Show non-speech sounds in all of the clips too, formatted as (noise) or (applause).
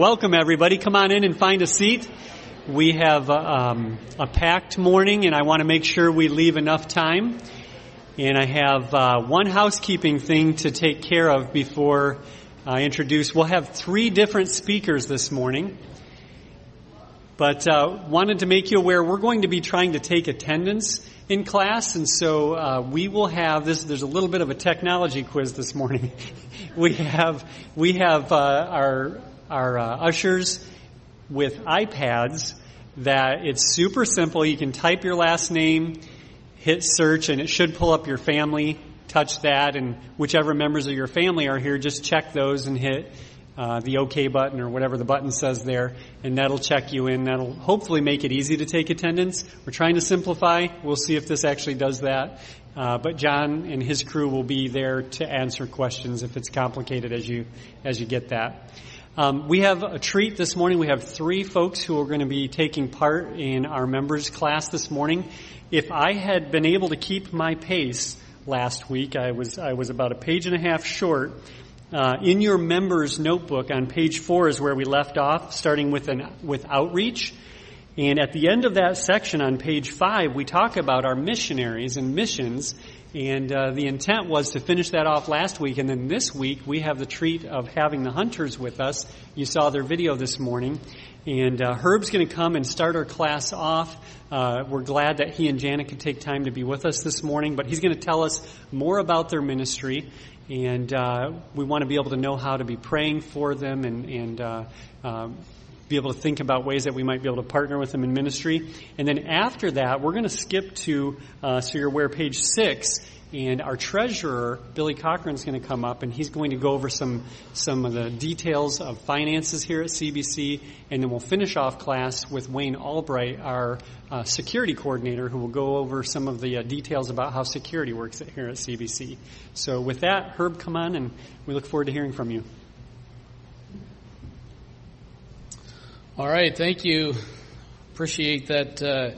Welcome, everybody. Come on in and find a seat. We have um, a packed morning, and I want to make sure we leave enough time. And I have uh, one housekeeping thing to take care of before I introduce. We'll have three different speakers this morning, but uh, wanted to make you aware we're going to be trying to take attendance in class, and so uh, we will have this. There's a little bit of a technology quiz this morning. (laughs) we have we have uh, our our uh, ushers with iPads that it's super simple. You can type your last name, hit search, and it should pull up your family. Touch that, and whichever members of your family are here, just check those and hit uh, the OK button or whatever the button says there, and that'll check you in. That'll hopefully make it easy to take attendance. We're trying to simplify. We'll see if this actually does that. Uh, but John and his crew will be there to answer questions if it's complicated as you as you get that. Um, we have a treat this morning. We have three folks who are going to be taking part in our members class this morning. If I had been able to keep my pace last week, I was I was about a page and a half short. Uh, in your members notebook on page four is where we left off, starting with an with outreach. And at the end of that section on page five, we talk about our missionaries and missions and uh, the intent was to finish that off last week, and then this week we have the treat of having the hunters with us. You saw their video this morning. And uh, Herb's going to come and start our class off. Uh, we're glad that he and Janet could take time to be with us this morning, but he's going to tell us more about their ministry. And uh, we want to be able to know how to be praying for them and, and uh, uh, be able to think about ways that we might be able to partner with them in ministry. And then after that, we're going to skip to, uh, so you're aware, page six, and our treasurer, Billy Cochran, is going to come up and he's going to go over some, some of the details of finances here at CBC. And then we'll finish off class with Wayne Albright, our uh, security coordinator, who will go over some of the uh, details about how security works here at CBC. So with that, Herb, come on and we look forward to hearing from you. All right, thank you. Appreciate that uh,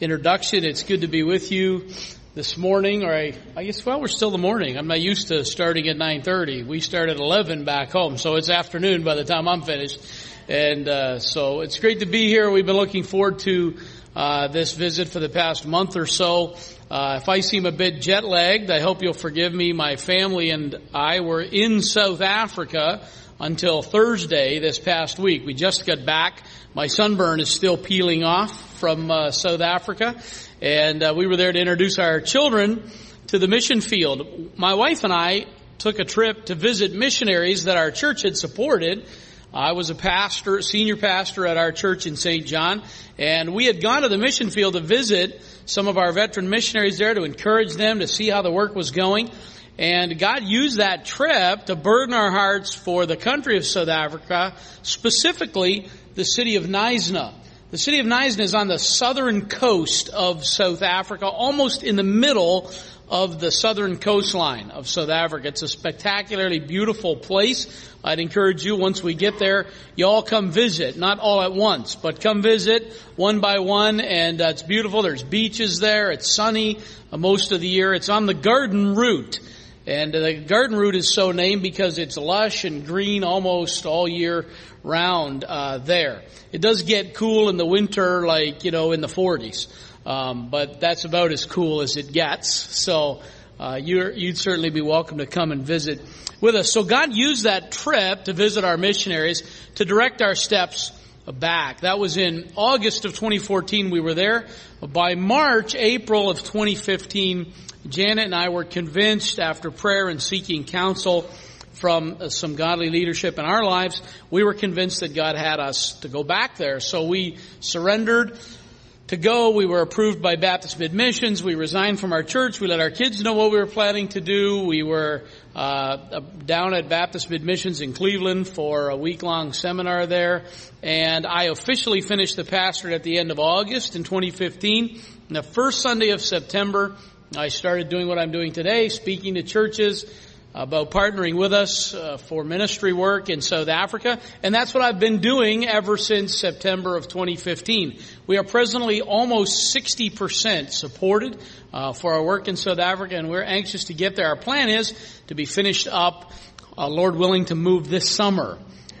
introduction. It's good to be with you this morning. Or I, I guess well, we're still the morning. I'm not used to starting at 9:30. We start at 11 back home, so it's afternoon by the time I'm finished. And uh, so it's great to be here. We've been looking forward to uh, this visit for the past month or so. Uh, if I seem a bit jet lagged, I hope you'll forgive me. My family and I were in South Africa until Thursday this past week. We just got back. My sunburn is still peeling off from uh, South Africa, and uh, we were there to introduce our children to the mission field. My wife and I took a trip to visit missionaries that our church had supported. I was a pastor, senior pastor at our church in St. John, and we had gone to the mission field to visit some of our veteran missionaries there to encourage them to see how the work was going. And God used that trip to burden our hearts for the country of South Africa, specifically the city of Knysna. The city of Knysna is on the southern coast of South Africa, almost in the middle of the southern coastline of South Africa. It's a spectacularly beautiful place. I'd encourage you once we get there, you all come visit, not all at once, but come visit one by one and uh, it's beautiful. There's beaches there. It's sunny uh, most of the year. It's on the garden route. And the garden route is so named because it's lush and green almost all year round uh, there. It does get cool in the winter, like you know, in the 40s, um, but that's about as cool as it gets. So uh, you'd certainly be welcome to come and visit with us. So God used that trip to visit our missionaries to direct our steps back. That was in August of 2014. We were there. By March, April of 2015 Janet and I were convinced after prayer and seeking counsel from uh, some godly leadership in our lives, we were convinced that God had us to go back there. So we surrendered to go. We were approved by Baptist Mid Missions. We resigned from our church. We let our kids know what we were planning to do. We were uh, down at Baptist Mid Missions in Cleveland for a week long seminar there. And I officially finished the pastorate at the end of August in 2015. And the first Sunday of September, I started doing what I'm doing today, speaking to churches about partnering with us uh, for ministry work in South Africa, and that's what I've been doing ever since September of 2015. We are presently almost 60% supported uh, for our work in South Africa, and we're anxious to get there. Our plan is to be finished up, uh, Lord willing, to move this summer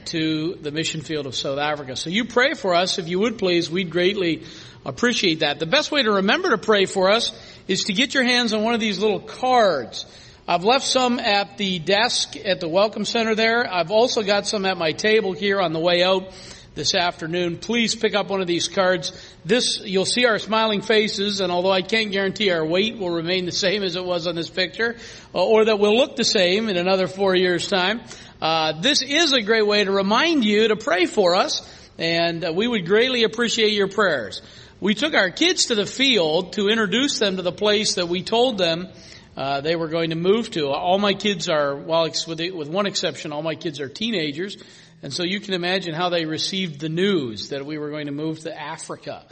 to the mission field of South Africa. So you pray for us, if you would please, we'd greatly appreciate that. The best way to remember to pray for us is to get your hands on one of these little cards. I've left some at the desk at the Welcome Center there. I've also got some at my table here on the way out this afternoon. Please pick up one of these cards. This, you'll see our smiling faces, and although I can't guarantee our weight will remain the same as it was on this picture, uh, or that we'll look the same in another four years' time, uh, this is a great way to remind you to pray for us, and uh, we would greatly appreciate your prayers. We took our kids to the field to introduce them to the place that we told them uh, they were going to move to. All my kids are, well, with, the, with one exception, all my kids are teenagers. And so you can imagine how they received the news that we were going to move to Africa.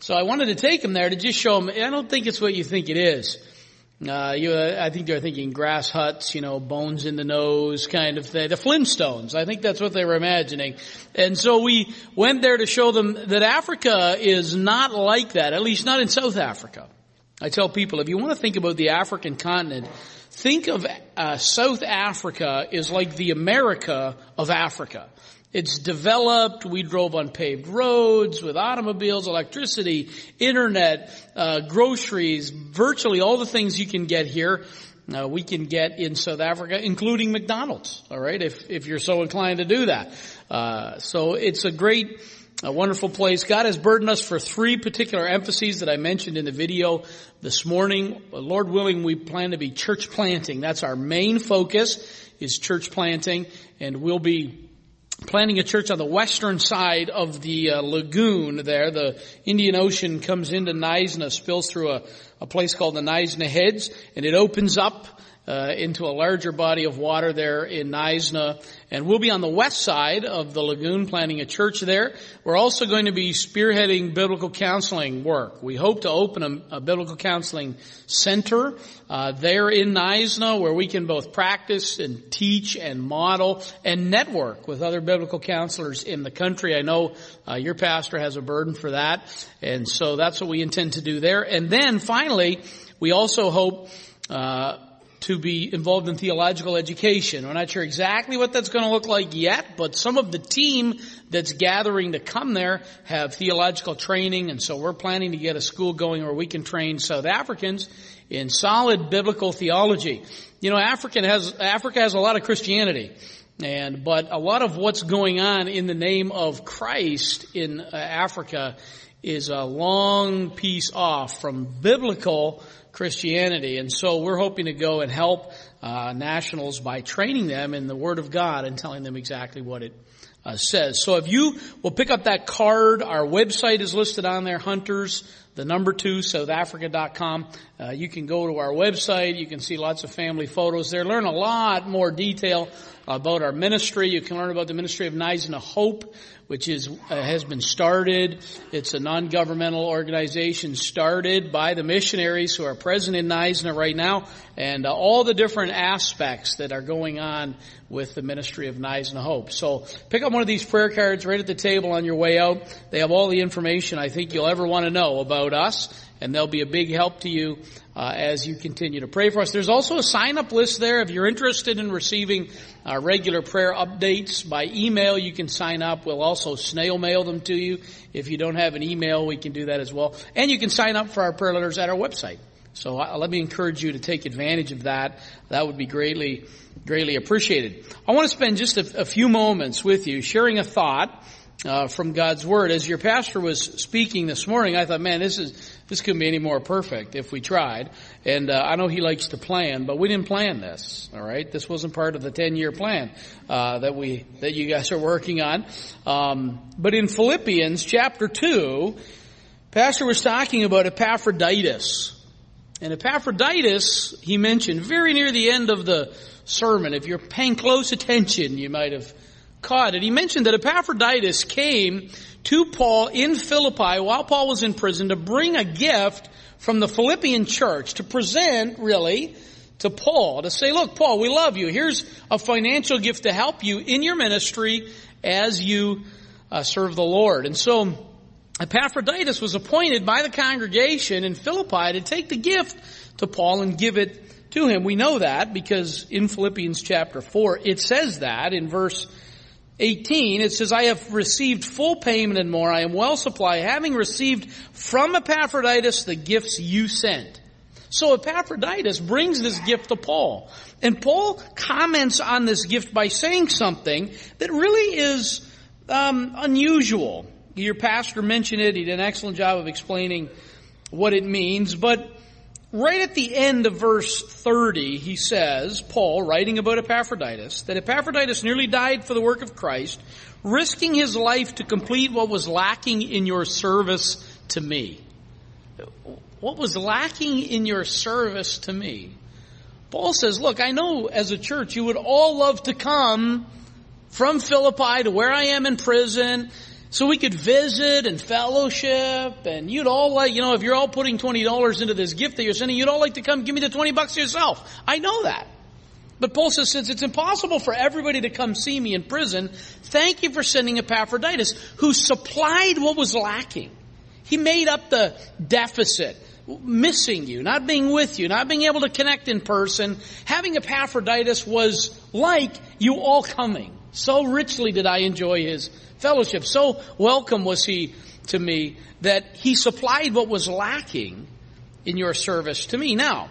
So I wanted to take them there to just show them, I don't think it's what you think it is. Uh, you, I think they're thinking grass huts, you know, bones in the nose kind of thing. The Flintstones. I think that's what they were imagining. And so we went there to show them that Africa is not like that, at least not in South Africa. I tell people, if you want to think about the African continent, think of uh, South Africa is like the America of Africa. It's developed. We drove on paved roads with automobiles, electricity, internet, uh, groceries, virtually all the things you can get here. Uh, we can get in South Africa, including McDonald's. All right, if if you're so inclined to do that. Uh, so it's a great a wonderful place. God has burdened us for three particular emphases that I mentioned in the video this morning. Lord willing, we plan to be church planting. That's our main focus is church planting and we'll be planting a church on the western side of the uh, lagoon there. The Indian Ocean comes into Knysna, spills through a, a place called the Knysna Heads, and it opens up uh, into a larger body of water there in Knysna. And we'll be on the west side of the lagoon planting a church there. We're also going to be spearheading biblical counseling work. We hope to open a, a biblical counseling center uh, there in Knysna where we can both practice and teach and model and network with other biblical counselors in the country. I know uh, your pastor has a burden for that. And so that's what we intend to do there. And then finally, we also hope uh, to be involved in theological education. We're not sure exactly what that's going to look like yet, but some of the team that's gathering to come there have theological training, and so we're planning to get a school going where we can train South Africans in solid biblical theology. You know, African has, Africa has a lot of Christianity. And, but a lot of what's going on in the name of Christ in uh, Africa is a long piece off from biblical Christianity. And so we're hoping to go and help uh, nationals by training them in the Word of God and telling them exactly what it uh, says. So if you will pick up that card, our website is listed on there, Hunters, the number two, SouthAfrica.com. Uh, you can go to our website. You can see lots of family photos there. Learn a lot more detail about our ministry. You can learn about the ministry of Knysna Hope, which is uh, has been started. It's a non-governmental organization started by the missionaries who are present in Knysna right now, and uh, all the different aspects that are going on with the ministry of Knysna Hope. So pick up one of these prayer cards right at the table on your way out. They have all the information I think you'll ever want to know about us and they'll be a big help to you uh, as you continue to pray for us. There's also a sign-up list there. If you're interested in receiving uh, regular prayer updates by email, you can sign up. We'll also snail mail them to you. If you don't have an email, we can do that as well. And you can sign up for our prayer letters at our website. So uh, let me encourage you to take advantage of that. That would be greatly, greatly appreciated. I want to spend just a, a few moments with you sharing a thought uh, from God's Word. As your pastor was speaking this morning, I thought, man, this is this couldn't be any more perfect if we tried. And uh, I know he likes to plan, but we didn't plan this. All right, this wasn't part of the ten-year plan uh, that we that you guys are working on. Um, but in Philippians chapter two, Pastor was talking about Epaphroditus. And Epaphroditus, he mentioned very near the end of the sermon. If you're paying close attention, you might have caught it. He mentioned that Epaphroditus came to Paul in Philippi while Paul was in prison to bring a gift from the Philippian church to present really to Paul to say, look, Paul, we love you. Here's a financial gift to help you in your ministry as you uh, serve the Lord. And so Epaphroditus was appointed by the congregation in Philippi to take the gift to Paul and give it to him. We know that because in Philippians chapter 4, it says that in verse 18, it says, I have received full payment and more. I am well supplied, having received from Epaphroditus the gifts you sent. So Epaphroditus brings this gift to Paul. And Paul comments on this gift by saying something that really is um, unusual. Your pastor mentioned it. He did an excellent job of explaining what it means. But right at the end of verse 30, he says, Paul, writing about Epaphroditus, that Epaphroditus nearly died for the work of Christ, risking his life to complete what was lacking in your service to me what was lacking in your service to me? Paul says, look, I know as a church you would all love to come from Philippi to where I am in prison so we could visit and fellowship and you'd all like, you know, if you're all putting $20 into this gift that you're sending, you'd all like to come give me the 20 bucks yourself. I know that. But Paul says, since it's impossible for everybody to come see me in prison, thank you for sending Epaphroditus, who supplied what was lacking. He made up the deficit missing you, not being with you, not being able to connect in person. Having Epaphroditus was like you all coming. So richly did I enjoy his fellowship. So welcome was he to me that he supplied what was lacking in your service to me. Now,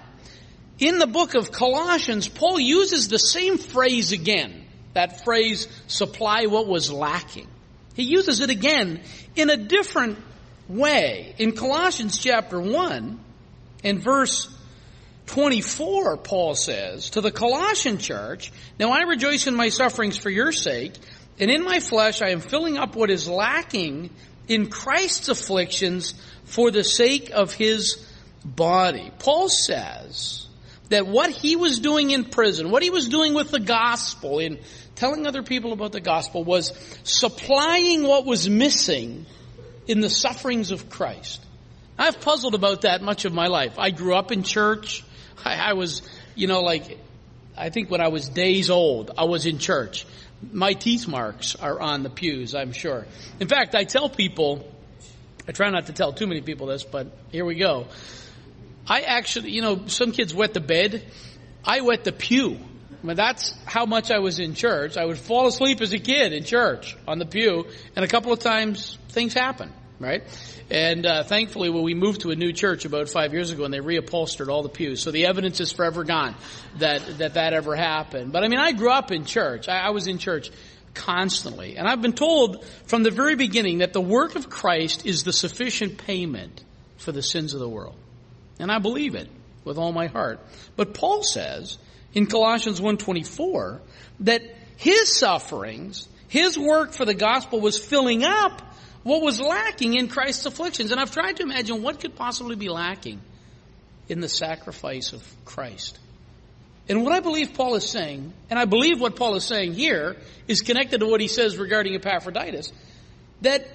in the book of Colossians, Paul uses the same phrase again. That phrase, supply what was lacking. He uses it again in a different way. In Colossians chapter 1 and verse 24, Paul says, to the Colossian church, Now I rejoice in my sufferings for your sake, and in my flesh I am filling up what is lacking in Christ's afflictions for the sake of his body. Paul says that what he was doing in prison, what he was doing with the gospel, in telling other people about the gospel, was supplying what was missing in the sufferings of Christ. I've puzzled about that much of my life. I grew up in church. I, I was, you know, like, I think when I was days old, I was in church. My teeth marks are on the pews, I'm sure. In fact, I tell people, I try not to tell too many people this, but here we go. I actually, you know, some kids wet the bed. I wet the pew. I mean, that's how much I was in church. I would fall asleep as a kid in church on the pew, and a couple of times things happen, right? And uh, thankfully, when we moved to a new church about five years ago, and they reupholstered all the pews, so the evidence is forever gone that that that ever happened. But I mean, I grew up in church. I, I was in church constantly, and I've been told from the very beginning that the work of Christ is the sufficient payment for the sins of the world, and I believe it with all my heart. But Paul says in Colossians 1:24 that his sufferings his work for the gospel was filling up what was lacking in Christ's afflictions. And I've tried to imagine what could possibly be lacking in the sacrifice of Christ. And what I believe Paul is saying, and I believe what Paul is saying here, is connected to what he says regarding Epaphroditus, that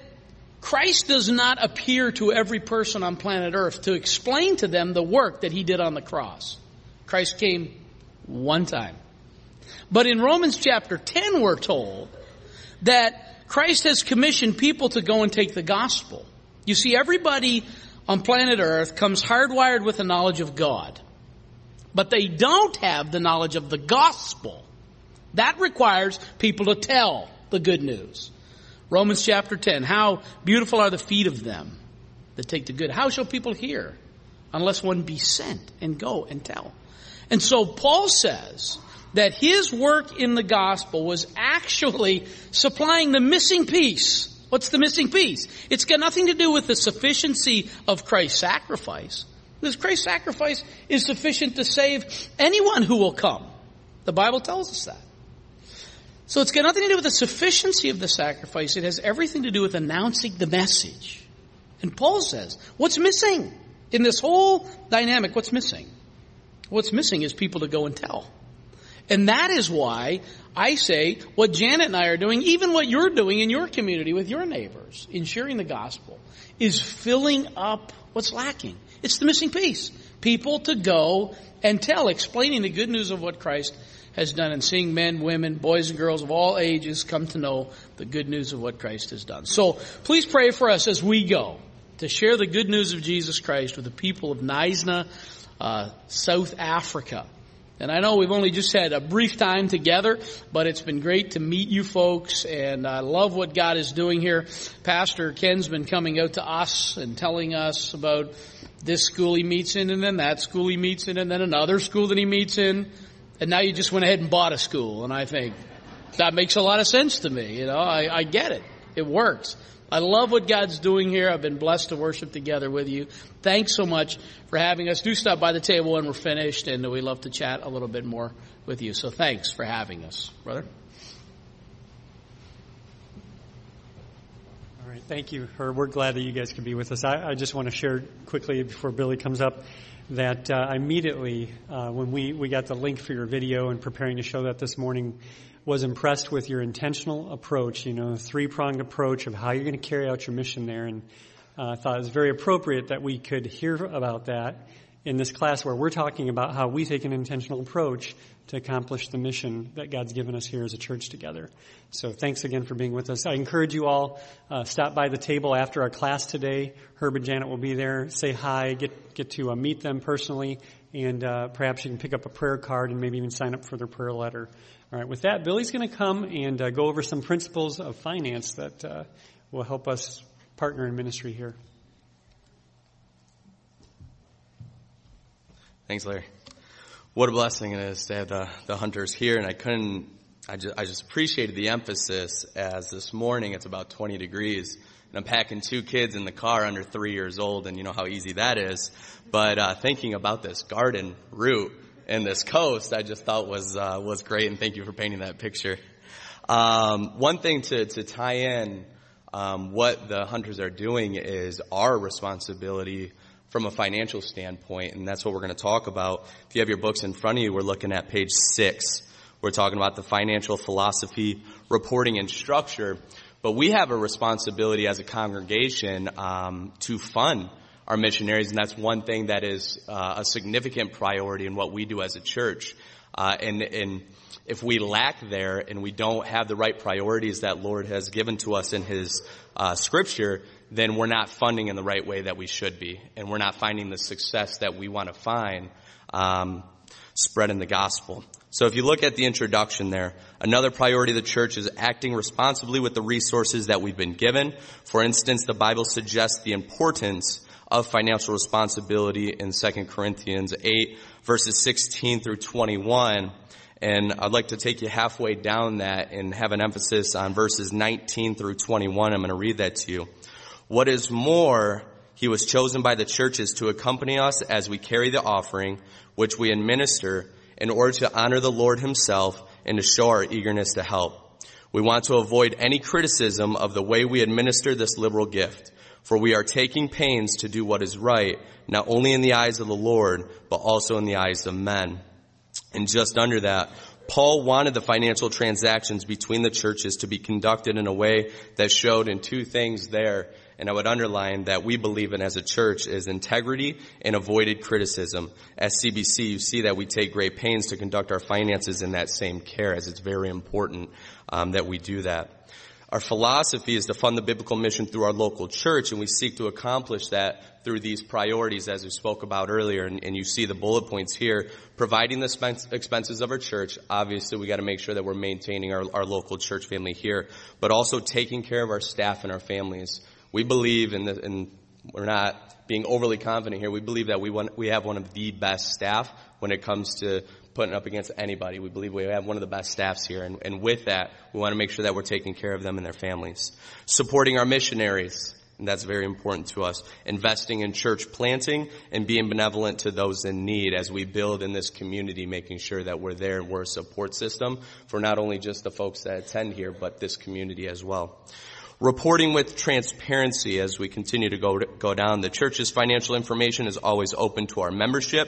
Christ does not appear to every person on planet earth to explain to them the work that he did on the cross. Christ came one time. But in Romans chapter 10 we're told that Christ has commissioned people to go and take the gospel. You see, everybody on planet earth comes hardwired with the knowledge of God. But they don't have the knowledge of the gospel. That requires people to tell the good news. Romans chapter 10, how beautiful are the feet of them that take the good. How shall people hear unless one be sent and go and tell? And so Paul says that his work in the gospel was actually supplying the missing piece. What's the missing piece? It's got nothing to do with the sufficiency of Christ's sacrifice. Because Christ's sacrifice is sufficient to save anyone who will come. The Bible tells us that. So it's got nothing to do with the sufficiency of the sacrifice. It has everything to do with announcing the message. And Paul says, what's missing in this whole dynamic? What's missing? What's missing is people to go and tell. And that is why I say what Janet and I are doing, even what you're doing in your community with your neighbors, in sharing the gospel, is filling up what's lacking. It's the missing piece. People to go and tell, explaining the good news of what Christ has done and seeing men, women, boys and girls of all ages come to know the good news of what Christ has done. So please pray for us as we go to share the good news of Jesus Christ with the people of Knysna, uh, South Africa And I know we've only just had a brief time together, but it's been great to meet you folks and I love what God is doing here. Pastor Ken's been coming out to us and telling us about this school he meets in and then that school he meets in and then another school that he meets in. And now you just went ahead and bought a school and I think that makes a lot of sense to me. You know, I, I get it. It works. I love what God's doing here. I've been blessed to worship together with you. Thanks so much for having us. Do stop by the table when we're finished, and we love to chat a little bit more with you. So thanks for having us, brother. All right, thank you. Herb. We're glad that you guys could be with us. I, I just want to share quickly before Billy comes up that uh, immediately uh, when we, we got the link for your video and preparing to show that this morning, was impressed with your intentional approach, you know, three pronged approach of how you're going to carry out your mission there. And uh, I thought it was very appropriate that we could hear about that in this class where we're talking about how we take an intentional approach to accomplish the mission that God's given us here as a church together. So thanks again for being with us. I encourage you all, uh, stop by the table after our class today. Herb and Janet will be there. Say hi, get, get to uh, meet them personally, and uh, perhaps you can pick up a prayer card and maybe even sign up for their prayer letter. All right, with that, Billy's going to come and uh, go over some principles of finance that uh, will help us partner in ministry here. Thanks, Larry. What a blessing it is to have the, the hunters here, and I couldn't. I just, I just appreciated the emphasis as this morning it's about 20 degrees, and I'm packing two kids in the car under three years old, and you know how easy that is. But uh, thinking about this garden route and this coast, I just thought was uh, was great, and thank you for painting that picture. Um, one thing to to tie in um, what the hunters are doing is our responsibility from a financial standpoint, and that's what we're going to talk about. If you have your books in front of you, we're looking at page six. We're talking about the financial philosophy, reporting, and structure. But we have a responsibility as a congregation um, to fund our missionaries, and that's one thing that is uh, a significant priority in what we do as a church. Uh, and, and if we lack there and we don't have the right priorities that Lord has given to us in His uh, Scripture, then we're not funding in the right way that we should be, and we're not finding the success that we want to find um, spreading the gospel. So if you look at the introduction there, another priority of the church is acting responsibly with the resources that we've been given. For instance, the Bible suggests the importance of financial responsibility in 2 Corinthians 8 verses 16 through 21. And I'd like to take you halfway down that and have an emphasis on verses 19 through 21. I'm going to read that to you. What is more, he was chosen by the churches to accompany us as we carry the offering, which we administer in order to honor the Lord himself and to show our eagerness to help. We want to avoid any criticism of the way we administer this liberal gift. For we are taking pains to do what is right, not only in the eyes of the Lord, but also in the eyes of men. And just under that, Paul wanted the financial transactions between the churches to be conducted in a way that showed in two things there. And I would underline that we believe in as a church is integrity and avoided criticism. At CBC, you see that we take great pains to conduct our finances in that same care as it's very important um, that we do that. Our philosophy is to fund the biblical mission through our local church, and we seek to accomplish that through these priorities as we spoke about earlier, and, and you see the bullet points here. Providing the expenses of our church, obviously we gotta make sure that we're maintaining our, our local church family here, but also taking care of our staff and our families. We believe in and we're not being overly confident here, we believe that we want, we have one of the best staff when it comes to putting up against anybody. We believe we have one of the best staffs here. And, and with that, we want to make sure that we're taking care of them and their families. Supporting our missionaries. And that's very important to us. Investing in church planting and being benevolent to those in need as we build in this community, making sure that we're there and we're a support system for not only just the folks that attend here, but this community as well. Reporting with transparency as we continue to go, go down. The church's financial information is always open to our membership.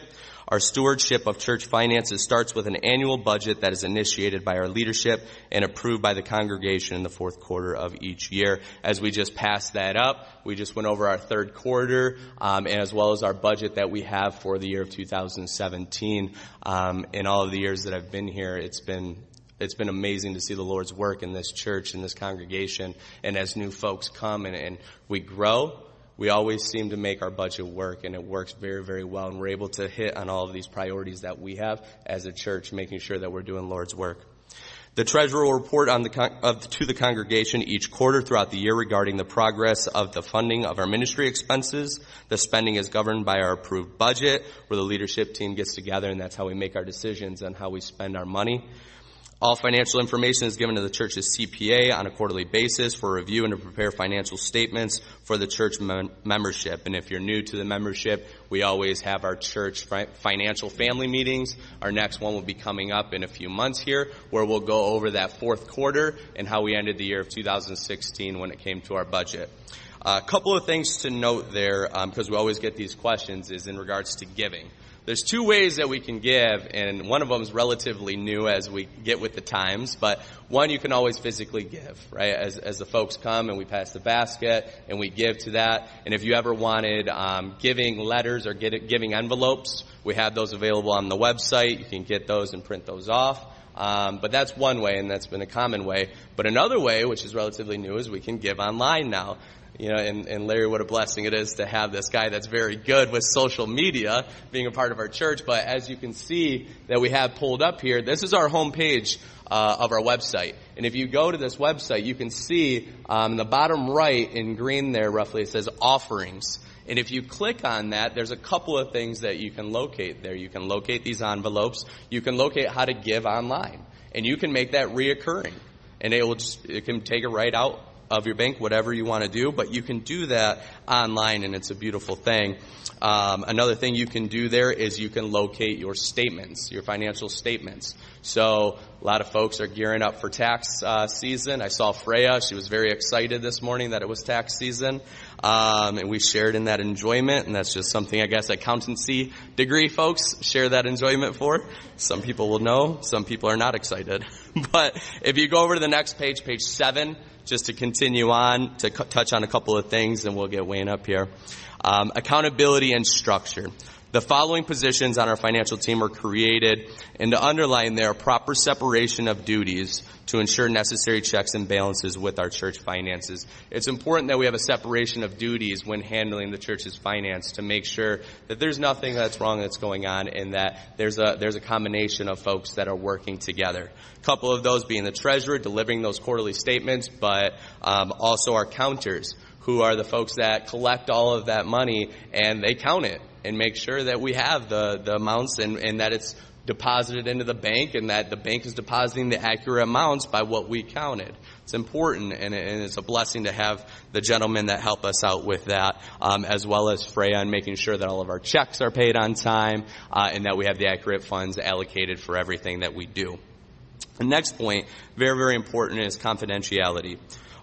Our stewardship of church finances starts with an annual budget that is initiated by our leadership and approved by the congregation in the fourth quarter of each year. As we just passed that up, we just went over our third quarter, um, and as well as our budget that we have for the year of 2017. Um, in all of the years that I've been here, it's been it's been amazing to see the Lord's work in this church, in this congregation, and as new folks come and, and we grow, we always seem to make our budget work and it works very, very well. And we're able to hit on all of these priorities that we have as a church, making sure that we're doing Lord's work. The treasurer will report on the, of, to the congregation each quarter throughout the year regarding the progress of the funding of our ministry expenses. The spending is governed by our approved budget, where the leadership team gets together, and that's how we make our decisions on how we spend our money. All financial information is given to the church's CPA on a quarterly basis for review and to prepare financial statements for the church mem- membership. And if you're new to the membership, we always have our church fi- financial family meetings. Our next one will be coming up in a few months here, where we'll go over that fourth quarter and how we ended the year of 2016 when it came to our budget. A uh, couple of things to note there, because um, we always get these questions, is in regards to giving. There's two ways that we can give, and one of them is relatively new as we get with the times, but one you can always physically give, right? As, as the folks come and we pass the basket and we give to that. And if you ever wanted um, giving letters or get, giving envelopes, we have those available on the website. You can get those and print those off. Um, but that's one way, and that's been a common way. But another way, which is relatively new, is we can give online now you know, and, and Larry, what a blessing it is to have this guy that's very good with social media being a part of our church. But as you can see that we have pulled up here, this is our homepage uh, of our website. And if you go to this website, you can see um, in the bottom right in green there, roughly, it says offerings. And if you click on that, there's a couple of things that you can locate there. You can locate these envelopes. You can locate how to give online. And you can make that reoccurring. And it will just, it can take it right out of your bank, whatever you want to do, but you can do that online and it's a beautiful thing. Um, another thing you can do there is you can locate your statements, your financial statements. So a lot of folks are gearing up for tax uh, season. I saw Freya; she was very excited this morning that it was tax season, um, and we shared in that enjoyment. And that's just something I guess accountancy degree folks share that enjoyment for. Some people will know, some people are not excited. (laughs) but if you go over to the next page, page seven, just to continue on to touch on a couple of things, and we'll get Wayne up here. Um, accountability and structure. The following positions on our financial team were created and to underline their proper separation of duties to ensure necessary checks and balances with our church finances. It's important that we have a separation of duties when handling the church's finance to make sure that there's nothing that's wrong that's going on and that there's a, there's a combination of folks that are working together. A couple of those being the treasurer, delivering those quarterly statements, but um, also our counters who are the folks that collect all of that money and they count it and make sure that we have the, the amounts and, and that it's deposited into the bank and that the bank is depositing the accurate amounts by what we counted. It's important and, and it's a blessing to have the gentlemen that help us out with that, um, as well as Freya on making sure that all of our checks are paid on time uh, and that we have the accurate funds allocated for everything that we do. The next point, very, very important, is confidentiality.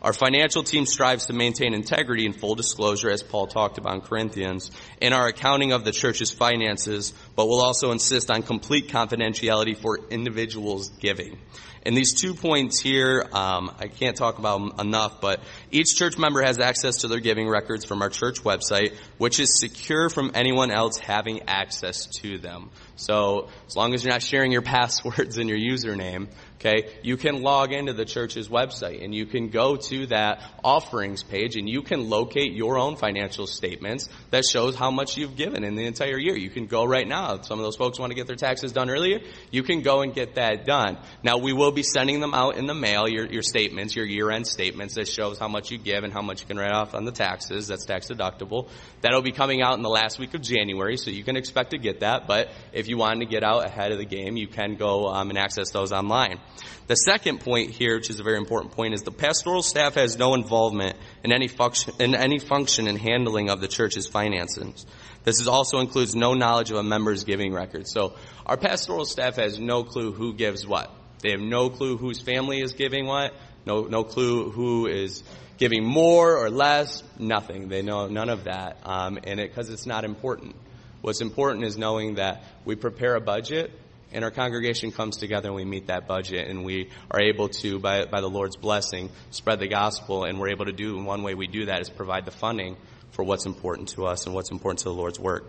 Our financial team strives to maintain integrity and full disclosure, as Paul talked about in Corinthians, in our accounting of the church's finances, but will also insist on complete confidentiality for individuals' giving. And these two points here, um, I can't talk about enough, but each church member has access to their giving records from our church website, which is secure from anyone else having access to them. So as long as you're not sharing your (laughs) passwords and your username, okay, you can log into the church's website and you can go to that offerings page and you can locate your own financial statements that shows how much you've given in the entire year. You can go right now. If some of those folks want to get their taxes done earlier, you can go and get that done. Now we will be sending them out in the mail, your, your statements, your year-end statements that shows how much you give and how much you can write off on the taxes. That's tax deductible. That'll be coming out in the last week of January, so you can expect to get that. But if you wanted to get out ahead of the game, you can go um, and access those online. The second point here, which is a very important point, is the pastoral staff has no involvement in any function in any function in handling of the church's finances. This is also includes no knowledge of a member's giving record. So our pastoral staff has no clue who gives what. They have no clue whose family is giving what. No no clue who is giving more or less. Nothing. They know none of that, um, and it because it's not important. What's important is knowing that we prepare a budget and our congregation comes together and we meet that budget and we are able to, by, by the Lord's blessing, spread the gospel and we're able to do, and one way we do that is provide the funding for what's important to us and what's important to the Lord's work.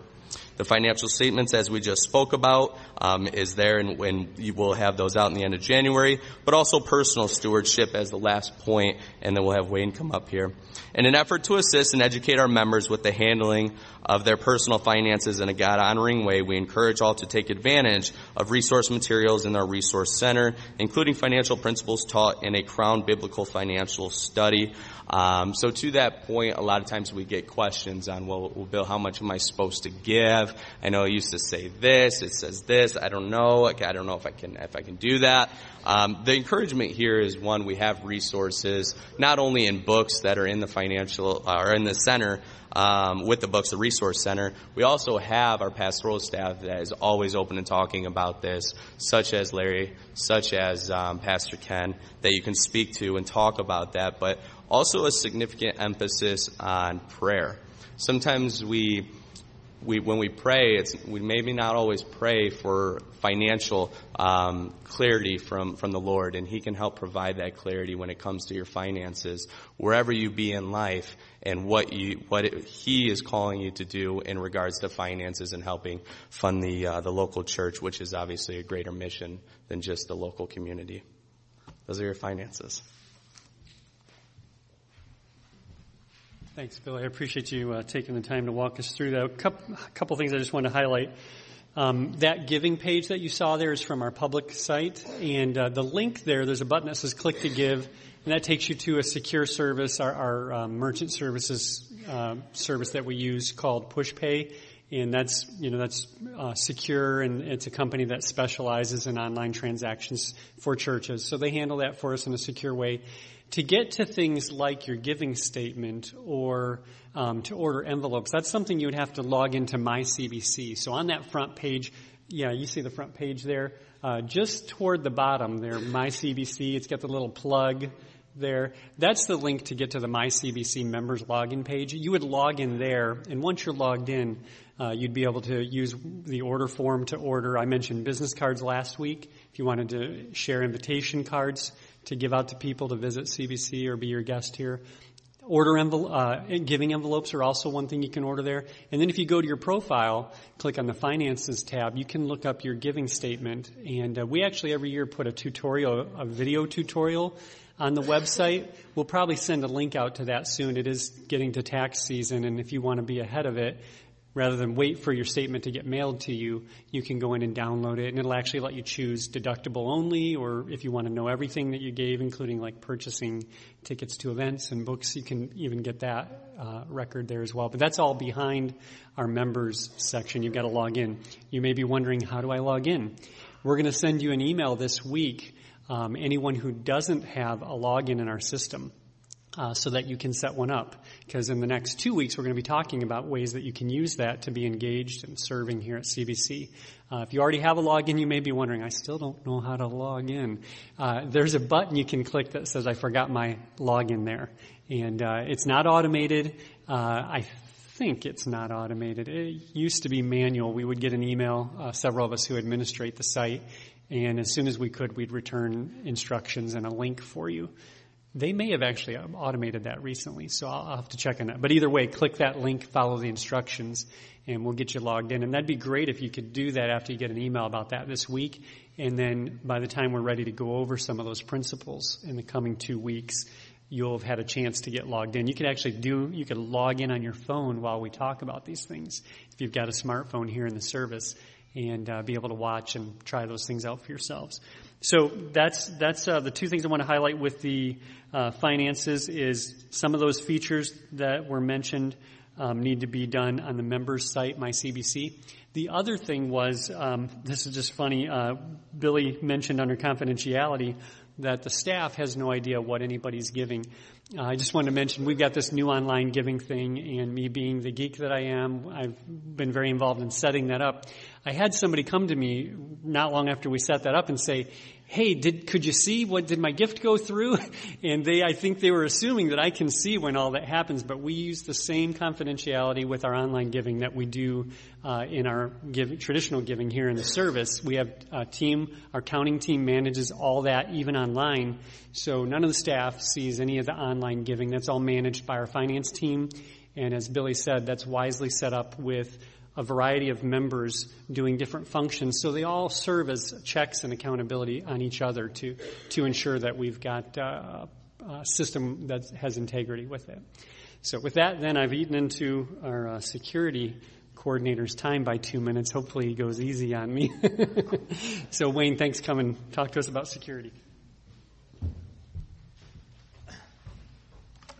The financial statements, as we just spoke about, um, is there, and, and you will have those out in the end of January. But also personal stewardship as the last point, and then we'll have Wayne come up here. In an effort to assist and educate our members with the handling of their personal finances in a God honoring way, we encourage all to take advantage of resource materials in our resource center, including financial principles taught in a Crown Biblical Financial Study. Um, so to that point, a lot of times we get questions on, well, well, Bill, how much am I supposed to give? I know it used to say this, it says this, I don't know, I don't know if I can, if I can do that. Um, the encouragement here is one, we have resources, not only in books that are in the financial, uh, or in the center, um, with the books, the resource center. We also have our pastoral staff that is always open and talking about this, such as Larry, such as um, Pastor Ken, that you can speak to and talk about that. But also a significant emphasis on prayer. Sometimes we, we when we pray, it's, we maybe not always pray for financial um, clarity from, from the Lord, and He can help provide that clarity when it comes to your finances, wherever you be in life, and what you what it, He is calling you to do in regards to finances and helping fund the uh, the local church, which is obviously a greater mission than just the local community. Those are your finances. Thanks, Bill. I appreciate you uh, taking the time to walk us through that. A couple, couple things I just want to highlight. Um, that giving page that you saw there is from our public site, and uh, the link there, there's a button that says "Click to Give," and that takes you to a secure service, our, our um, merchant services uh, service that we use called PushPay, and that's you know that's uh, secure, and it's a company that specializes in online transactions for churches. So they handle that for us in a secure way to get to things like your giving statement or um, to order envelopes, that's something you would have to log into MyCBC. So on that front page, yeah, you see the front page there. Uh, just toward the bottom there, MyCBC, it's got the little plug there. That's the link to get to the MyCBC members login page. You would log in there, and once you're logged in, uh, you'd be able to use the order form to order. I mentioned business cards last week. If you wanted to share invitation cards, to give out to people to visit CBC or be your guest here. Order envelope, uh, giving envelopes are also one thing you can order there. And then if you go to your profile, click on the finances tab, you can look up your giving statement. And uh, we actually every year put a tutorial, a video tutorial on the website. We'll probably send a link out to that soon. It is getting to tax season, and if you want to be ahead of it, rather than wait for your statement to get mailed to you, you can go in and download it and it'll actually let you choose deductible only or if you want to know everything that you gave, including like purchasing tickets to events and books, you can even get that uh, record there as well. But that's all behind our members section. You've got to log in. You may be wondering, how do I log in? We're going to send you an email this week. Um, anyone who doesn't have a login in our system uh, so that you can set one up. Because in the next two weeks, we're going to be talking about ways that you can use that to be engaged and serving here at CBC. Uh, if you already have a login, you may be wondering, I still don't know how to log in. Uh, there's a button you can click that says, I forgot my login there. And uh, it's not automated. Uh, I think it's not automated. It used to be manual. We would get an email, uh, several of us who administrate the site, and as soon as we could, we'd return instructions and a link for you. They may have actually automated that recently, so I'll, have to check on that. But either way, click that link, follow the instructions, and we'll get you logged in. And that'd be great if you could do that after you get an email about that this week. And then by the time we're ready to go over some of those principles in the coming two weeks, you'll have had a chance to get logged in. You could actually do, you could log in on your phone while we talk about these things. If you've got a smartphone here in the service and uh, be able to watch and try those things out for yourselves. So that's that's uh, the two things I want to highlight with the uh, finances is some of those features that were mentioned um, need to be done on the members site, my CBC. The other thing was um, this is just funny. Uh, Billy mentioned under confidentiality that the staff has no idea what anybody's giving. Uh, I just wanted to mention we've got this new online giving thing, and me being the geek that I am, I've been very involved in setting that up. I had somebody come to me not long after we set that up and say, hey, did, could you see what, did my gift go through? (laughs) And they, I think they were assuming that I can see when all that happens, but we use the same confidentiality with our online giving that we do uh, in our give, traditional giving here in the service. We have a team, our counting team manages all that even online, so none of the staff sees any of the online giving. That's all managed by our finance team, and as Billy said, that's wisely set up with a variety of members doing different functions. So they all serve as checks and accountability on each other to, to ensure that we've got uh, a system that has integrity with it. So with that, then I've eaten into our uh, security coordinator's time by two minutes. Hopefully he goes easy on me. (laughs) so Wayne, thanks. Come and talk to us about security.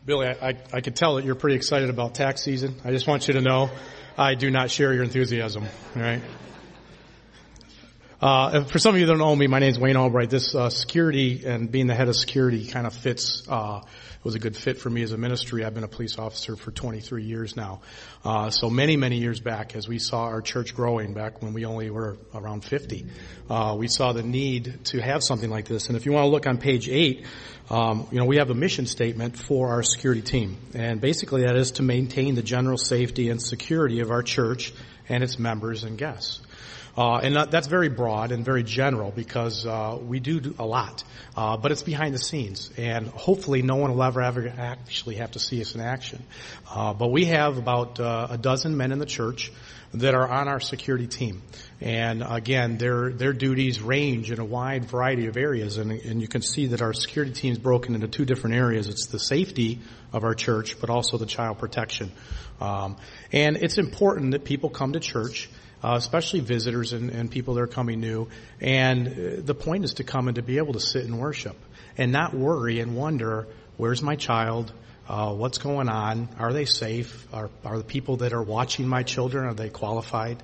Billy, I, I, I could tell that you're pretty excited about tax season. I just want you to know I do not share your enthusiasm. Right. Uh, for some of you that don't know me, my name is Wayne Albright. This uh, security and being the head of security kind of fits. Uh, was a good fit for me as a ministry. I've been a police officer for 23 years now. Uh, so many, many years back, as we saw our church growing back when we only were around 50, uh, we saw the need to have something like this. And if you want to look on page eight, um, you know, we have a mission statement for our security team, and basically that is to maintain the general safety and security of our church and its members and guests. Uh, and that's very broad and very general because uh, we do a lot, uh, but it's behind the scenes, and hopefully no one will ever ever actually have to see us in action. Uh, but we have about uh, a dozen men in the church that are on our security team, and again, their their duties range in a wide variety of areas, and, and you can see that our security team is broken into two different areas. It's the safety of our church, but also the child protection. Um, and it's important that people come to church uh, especially visitors and, and, people that are coming new. And uh, the point is to come and to be able to sit and worship and not worry and wonder, where's my child? Uh, what's going on? Are they safe? Are, are the people that are watching my children, are they qualified?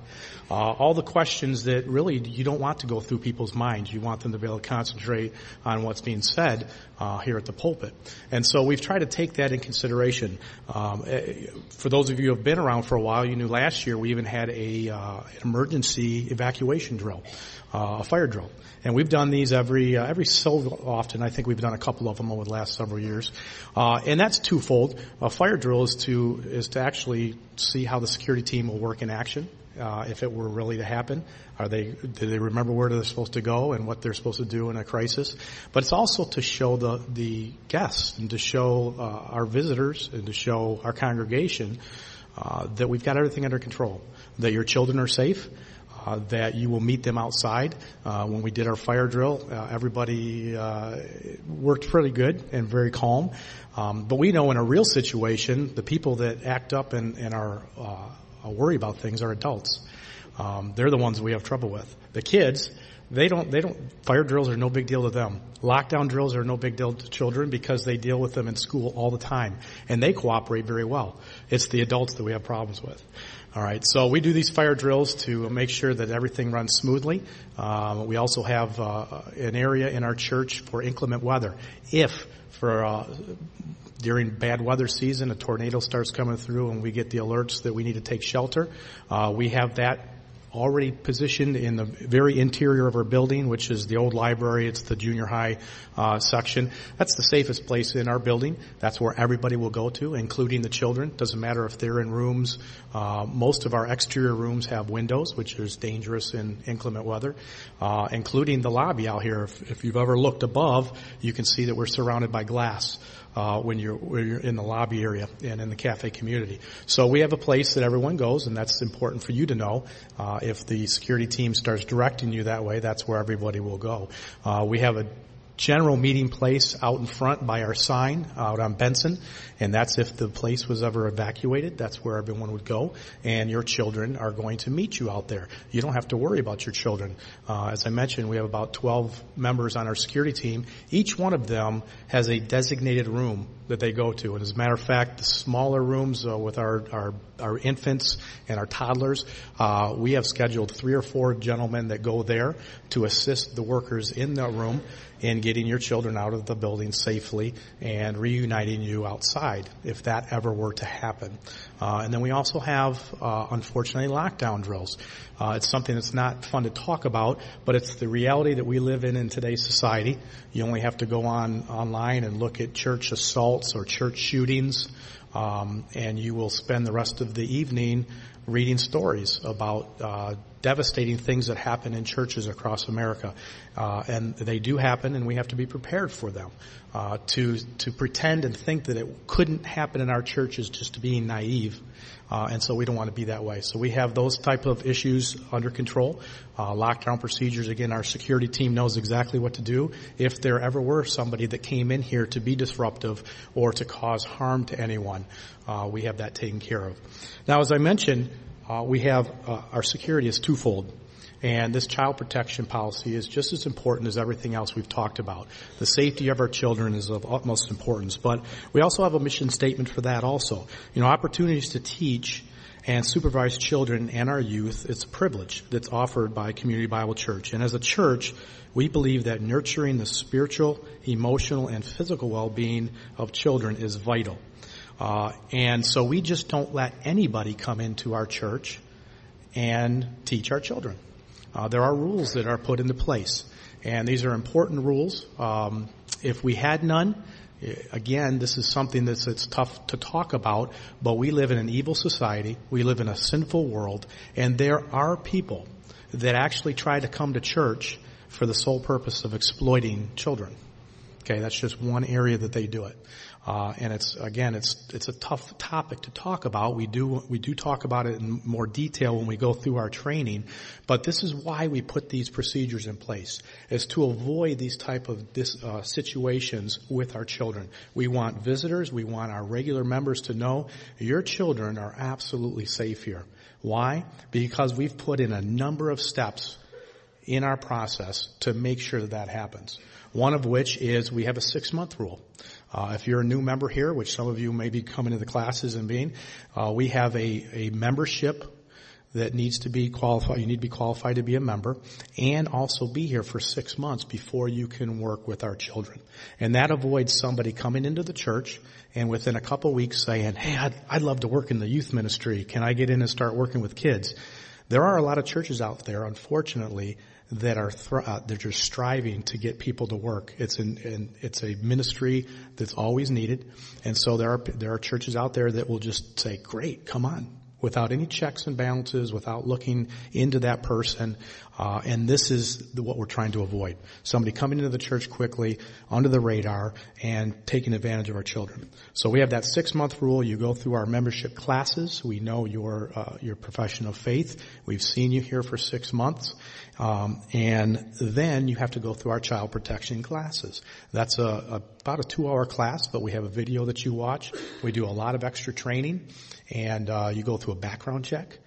Uh, all the questions that really you don't want to go through people's minds. You want them to be able to concentrate on what's being said uh, here at the pulpit. And so we've tried to take that in consideration. Um, eh, for those of you who have been around for a while, you knew last year we even had a uh, emergency evacuation drill, uh, a fire drill. And we've done these every uh, every so often. I think we've done a couple of them over the last several years. Uh, and that's twofold. A fire drill is to is to actually see how the security team will work in action. Uh, if it were really to happen, are they do they remember where they're supposed to go and what they're supposed to do in a crisis? But it's also to show the the guests and to show uh, our visitors and to show our congregation uh, that we've got everything under control, that your children are safe, uh, that you will meet them outside. Uh, when we did our fire drill, uh, everybody uh, worked pretty good and very calm. Um, but we know in a real situation, the people that act up and, and are uh, worry about things are adults. Um, they're the ones we have trouble with. The kids, they don't, they don't, fire drills are no big deal to them. Lockdown drills are no big deal to children because they deal with them in school all the time. And they cooperate very well. It's the adults that we have problems with. All right, so we do these fire drills to make sure that everything runs smoothly. Um, we also have uh, an area in our church for inclement weather. If for uh, during bad weather season, a tornado starts coming through and we get the alerts that we need to take shelter, uh, we have that already positioned in the very interior of our building, which is the old library. It's the junior high uh, section. That's the safest place in our building. That's where everybody will go to, including the children. Doesn't matter if they're in rooms. Uh, most of our exterior rooms have windows, which is dangerous in inclement weather, uh, including the lobby out here. If, if you've ever looked above, you can see that we're surrounded by glass uh, when you're when you're in the lobby area and in the cafe community. So we have a place that everyone goes, and that's important for you to know. Uh, if the security team starts directing you that way, that's where everybody will go. Uh, we have a general meeting place out in front by our sign out on Benson. And that's if the place was ever evacuated. That's where everyone would go. And your children are going to meet you out there. You don't have to worry about your children. Uh, as I mentioned, we have about 12 members on our security team. Each one of them has a designated room that they go to. And as a matter of fact, the smaller rooms uh, with our, our, our infants and our toddlers, uh, we have scheduled three or four gentlemen that go there to assist the workers in that room in getting your children out of the building safely and reuniting you outside if that ever were to happen. Uh, and then we also have, uh, unfortunately, lockdown drills. Uh, it's something that's not fun to talk about, but it's the reality that we live in in today's society. You only have to go on online and look at church assaults or church shootings, um, and you will spend the rest of the evening reading stories about uh, devastating things that happen in churches across America, uh, and they do happen, and we have to be prepared for them. Uh, to to pretend and think that it couldn't happen in our church is just being naive. Uh, and so we don't want to be that way. So we have those type of issues under control. Uh, lockdown procedures, again, our security team knows exactly what to do if there ever were somebody that came in here to be disruptive or to cause harm to anyone. Uh, we have that taken care of. Now, as I mentioned, uh, we have uh, our security is twofold. And this child protection policy is just as important as everything else we've talked about. The safety of our children is of utmost importance, but we also have a mission statement for that also. You know, opportunities to teach and supervise children and our youth, it's a privilege that's offered by Community Bible Church. And as a church, we believe that nurturing the spiritual, emotional, and physical well-being of children is vital. Uh, and so we just don't let anybody come into our church and teach our children. Uh, there are rules that are put into place, and these are important rules. Um, if we had none, eh, again, this is something that's it's tough to talk about, but we live in an evil society. We live in a sinful world, and there are people that actually try to come to church for the sole purpose of exploiting children. Okay, that's just one area that they do it. Uh, and it's again, it's it's a tough topic to talk about. We do we do talk about it in more detail when we go through our training, but this is why we put these procedures in place, is to avoid these type of this, uh, situations with our children. We want visitors, we want our regular members to know your children are absolutely safe here. Why? Because we've put in a number of steps in our process to make sure that that happens. One of which is we have a six month rule. Uh, if you're a new member here, which some of you may be coming to the classes and being, uh, we have a, a membership that needs to be qualified. You need to be qualified to be a member and also be here for six months before you can work with our children. And that avoids somebody coming into the church and within a couple weeks saying, hey, I'd, I'd love to work in the youth ministry. Can I get in and start working with kids? There are a lot of churches out there, unfortunately, that are thr- uh, are just striving to get people to work. It's an, an, it's a ministry that's always needed, and so there are there are churches out there that will just say, "Great, come on." Without any checks and balances, without looking into that person, uh, and this is the, what we're trying to avoid: somebody coming into the church quickly, under the radar, and taking advantage of our children. So we have that six-month rule. You go through our membership classes. We know your uh, your profession of faith. We've seen you here for six months, um, and then you have to go through our child protection classes. That's a, a, about a two-hour class, but we have a video that you watch. We do a lot of extra training, and uh, you go through a background check.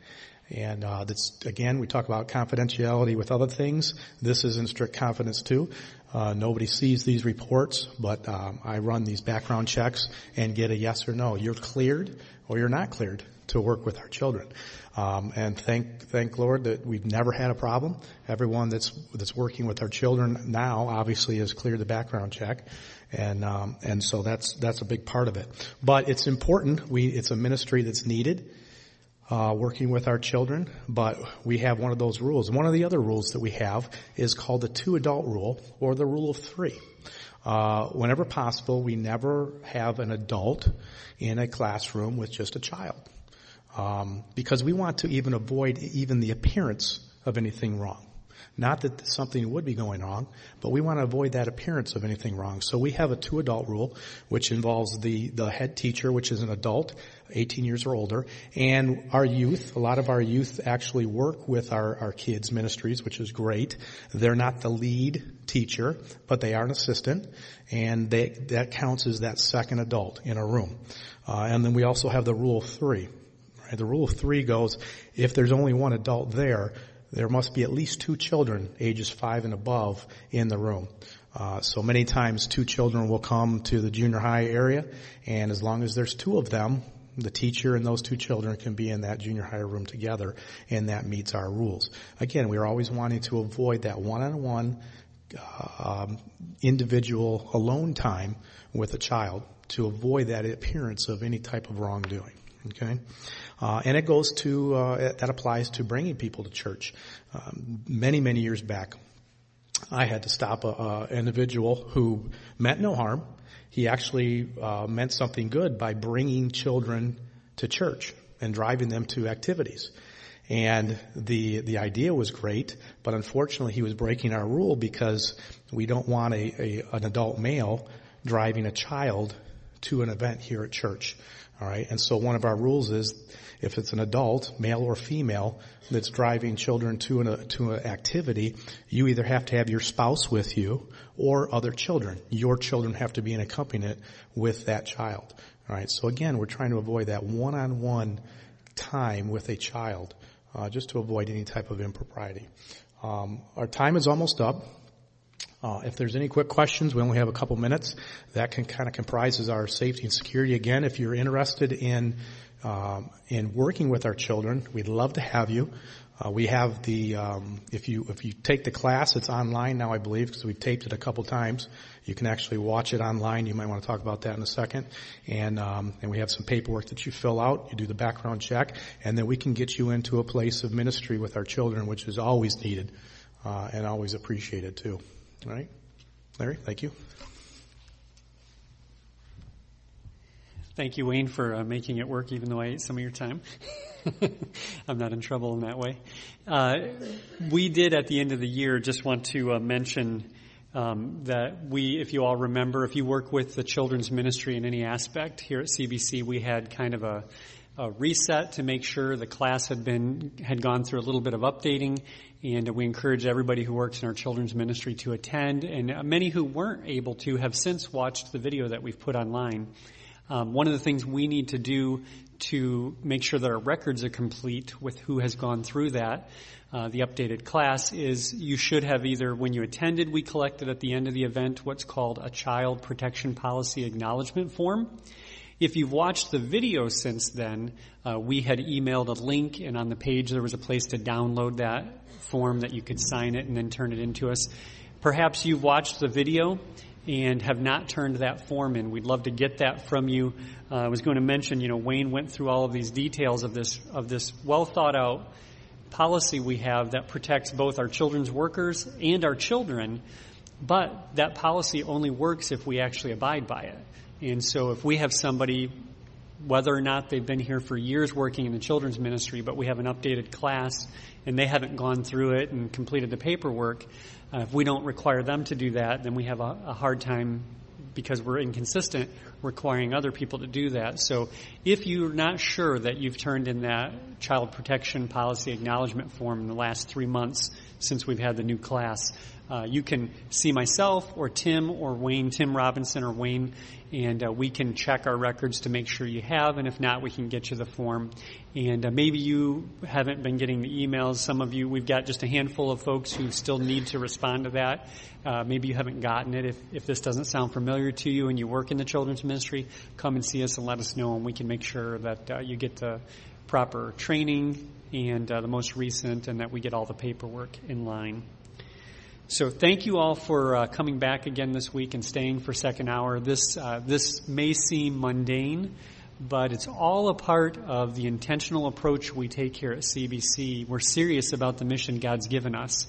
And uh, that's again, we talk about confidentiality with other things. This is in strict confidence too. Uh, nobody sees these reports, but um, I run these background checks and get a yes or no. You're cleared or you're not cleared to work with our children. Um, and thank thank Lord that we've never had a problem. Everyone that's that's working with our children now obviously has cleared the background check, and um, and so that's that's a big part of it. But it's important. We it's a ministry that's needed. Uh, working with our children, but we have one of those rules. One of the other rules that we have is called the two adult rule or the rule of three. Uh, whenever possible, we never have an adult in a classroom with just a child um, because we want to even avoid even the appearance of anything wrong. Not that something would be going wrong, but we want to avoid that appearance of anything wrong. So we have a two adult rule, which involves the, the head teacher, which is an adult, 18 years or older, and our youth. A lot of our youth actually work with our, our kids ministries, which is great. They're not the lead teacher, but they are an assistant, and they, that counts as that second adult in a room. Uh, and then we also have the rule of three. The rule of three goes, if there's only one adult there, there must be at least two children, ages five and above, in the room. Uh, so many times two children will come to the junior high area, and as long as there's two of them, the teacher and those two children can be in that junior high room together, and that meets our rules. Again, we're always wanting to avoid that one-on-one uh, um, individual alone time with a child to avoid that appearance of any type of wrongdoing. Okay, uh, and it goes to uh, that applies to bringing people to church. Um, many many years back, I had to stop an individual who meant no harm. He actually uh, meant something good by bringing children to church and driving them to activities. And the, the idea was great, but unfortunately he was breaking our rule because we don't want a, a an adult male driving a child to an event here at church. All right. And so one of our rules is if it's an adult, male or female, that's driving children to an, to an activity, you either have to have your spouse with you or other children. Your children have to be in accompaniment with that child. All right. So again, we're trying to avoid that one-on-one time with a child, uh, just to avoid any type of impropriety. Um, our time is almost up. Uh, if there's any quick questions, we only have a couple minutes. That can kind of comprises our safety and security. Again, if you're interested in um, in working with our children, we'd love to have you. Uh, we have the um, if you if you take the class, it's online now, I believe, because we've taped it a couple times. You can actually watch it online. You might want to talk about that in a second. And um, and we have some paperwork that you fill out. You do the background check, and then we can get you into a place of ministry with our children, which is always needed uh, and always appreciated too. All right, Larry, thank you. Thank you, Wayne, for uh, making it work, even though I ate some of your time. (laughs) I'm not in trouble in that way. Uh, we did at the end of the year just want to uh, mention um, that we, if you all remember, if you work with the children's ministry in any aspect here at CBC, we had kind of a, a reset to make sure the class had been had gone through a little bit of updating, and we encourage everybody who works in our children's ministry to attend. And many who weren't able to have since watched the video that we've put online. Um, one of the things we need to do to make sure that our records are complete with who has gone through that, uh, the updated class, is you should have either when you attended, we collected at the end of the event what's called a Child Protection Policy Acknowledgement Form. If you've watched the video since then, uh, we had emailed a link, and on the page there was a place to download that form that you could sign it and then turn it into us. Perhaps you've watched the video and have not turned that form in. We'd love to get that from you. Uh, I was going to mention, you know, Wayne went through all of these details of this of this well thought out policy we have that protects both our children's workers and our children. But that policy only works if we actually abide by it. And so if we have somebody, whether or not they've been here for years working in the children's ministry, but we have an updated class and they haven't gone through it and completed the paperwork, uh, if we don't require them to do that, then we have a, a hard time because we're inconsistent requiring other people to do that. So if you're not sure that you've turned in that child protection policy acknowledgement form in the last three months since we've had the new class, uh, you can see myself or Tim or Wayne, Tim Robinson or Wayne, and uh, we can check our records to make sure you have, and if not, we can get you the form. And uh, maybe you haven't been getting the emails. Some of you, we've got just a handful of folks who still need to respond to that. Uh, maybe you haven't gotten it. If, if this doesn't sound familiar to you and you work in the children's ministry, come and see us and let us know, and we can make sure that uh, you get the proper training and uh, the most recent, and that we get all the paperwork in line. So thank you all for uh, coming back again this week and staying for second hour. This uh, this may seem mundane, but it's all a part of the intentional approach we take here at CBC. We're serious about the mission God's given us,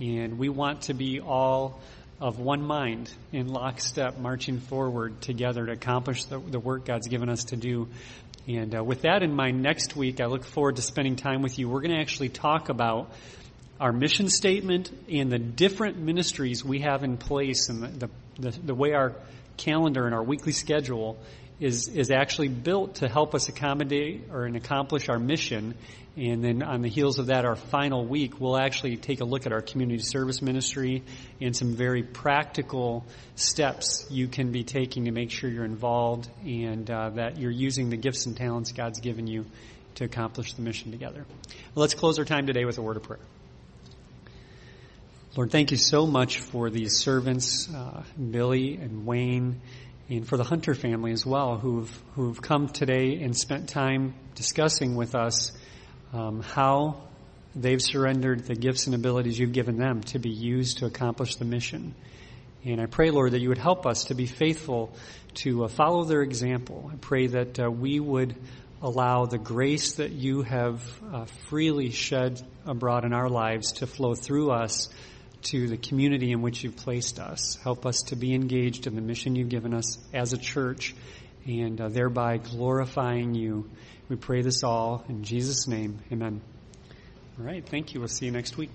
and we want to be all of one mind in lockstep, marching forward together to accomplish the, the work God's given us to do. And uh, with that in mind, next week I look forward to spending time with you. We're going to actually talk about our mission statement and the different ministries we have in place and the, the, the, way our calendar and our weekly schedule is, is actually built to help us accommodate or and accomplish our mission. And then on the heels of that, our final week, we'll actually take a look at our community service ministry and some very practical steps you can be taking to make sure you're involved and uh, that you're using the gifts and talents God's given you to accomplish the mission together. Let's close our time today with a word of prayer. Lord, thank you so much for these servants, uh, Billy and Wayne, and for the Hunter family as well, who've who've come today and spent time discussing with us um, how they've surrendered the gifts and abilities you've given them to be used to accomplish the mission. And I pray, Lord, that you would help us to be faithful to uh, follow their example. I pray that uh, we would allow the grace that you have uh, freely shed abroad in our lives to flow through us to the community in which you've placed us. Help us to be engaged in the mission you've given us as a church and uh, thereby glorifying you. We pray this all in Jesus' name. Amen. All right. Thank you. We'll see you next week.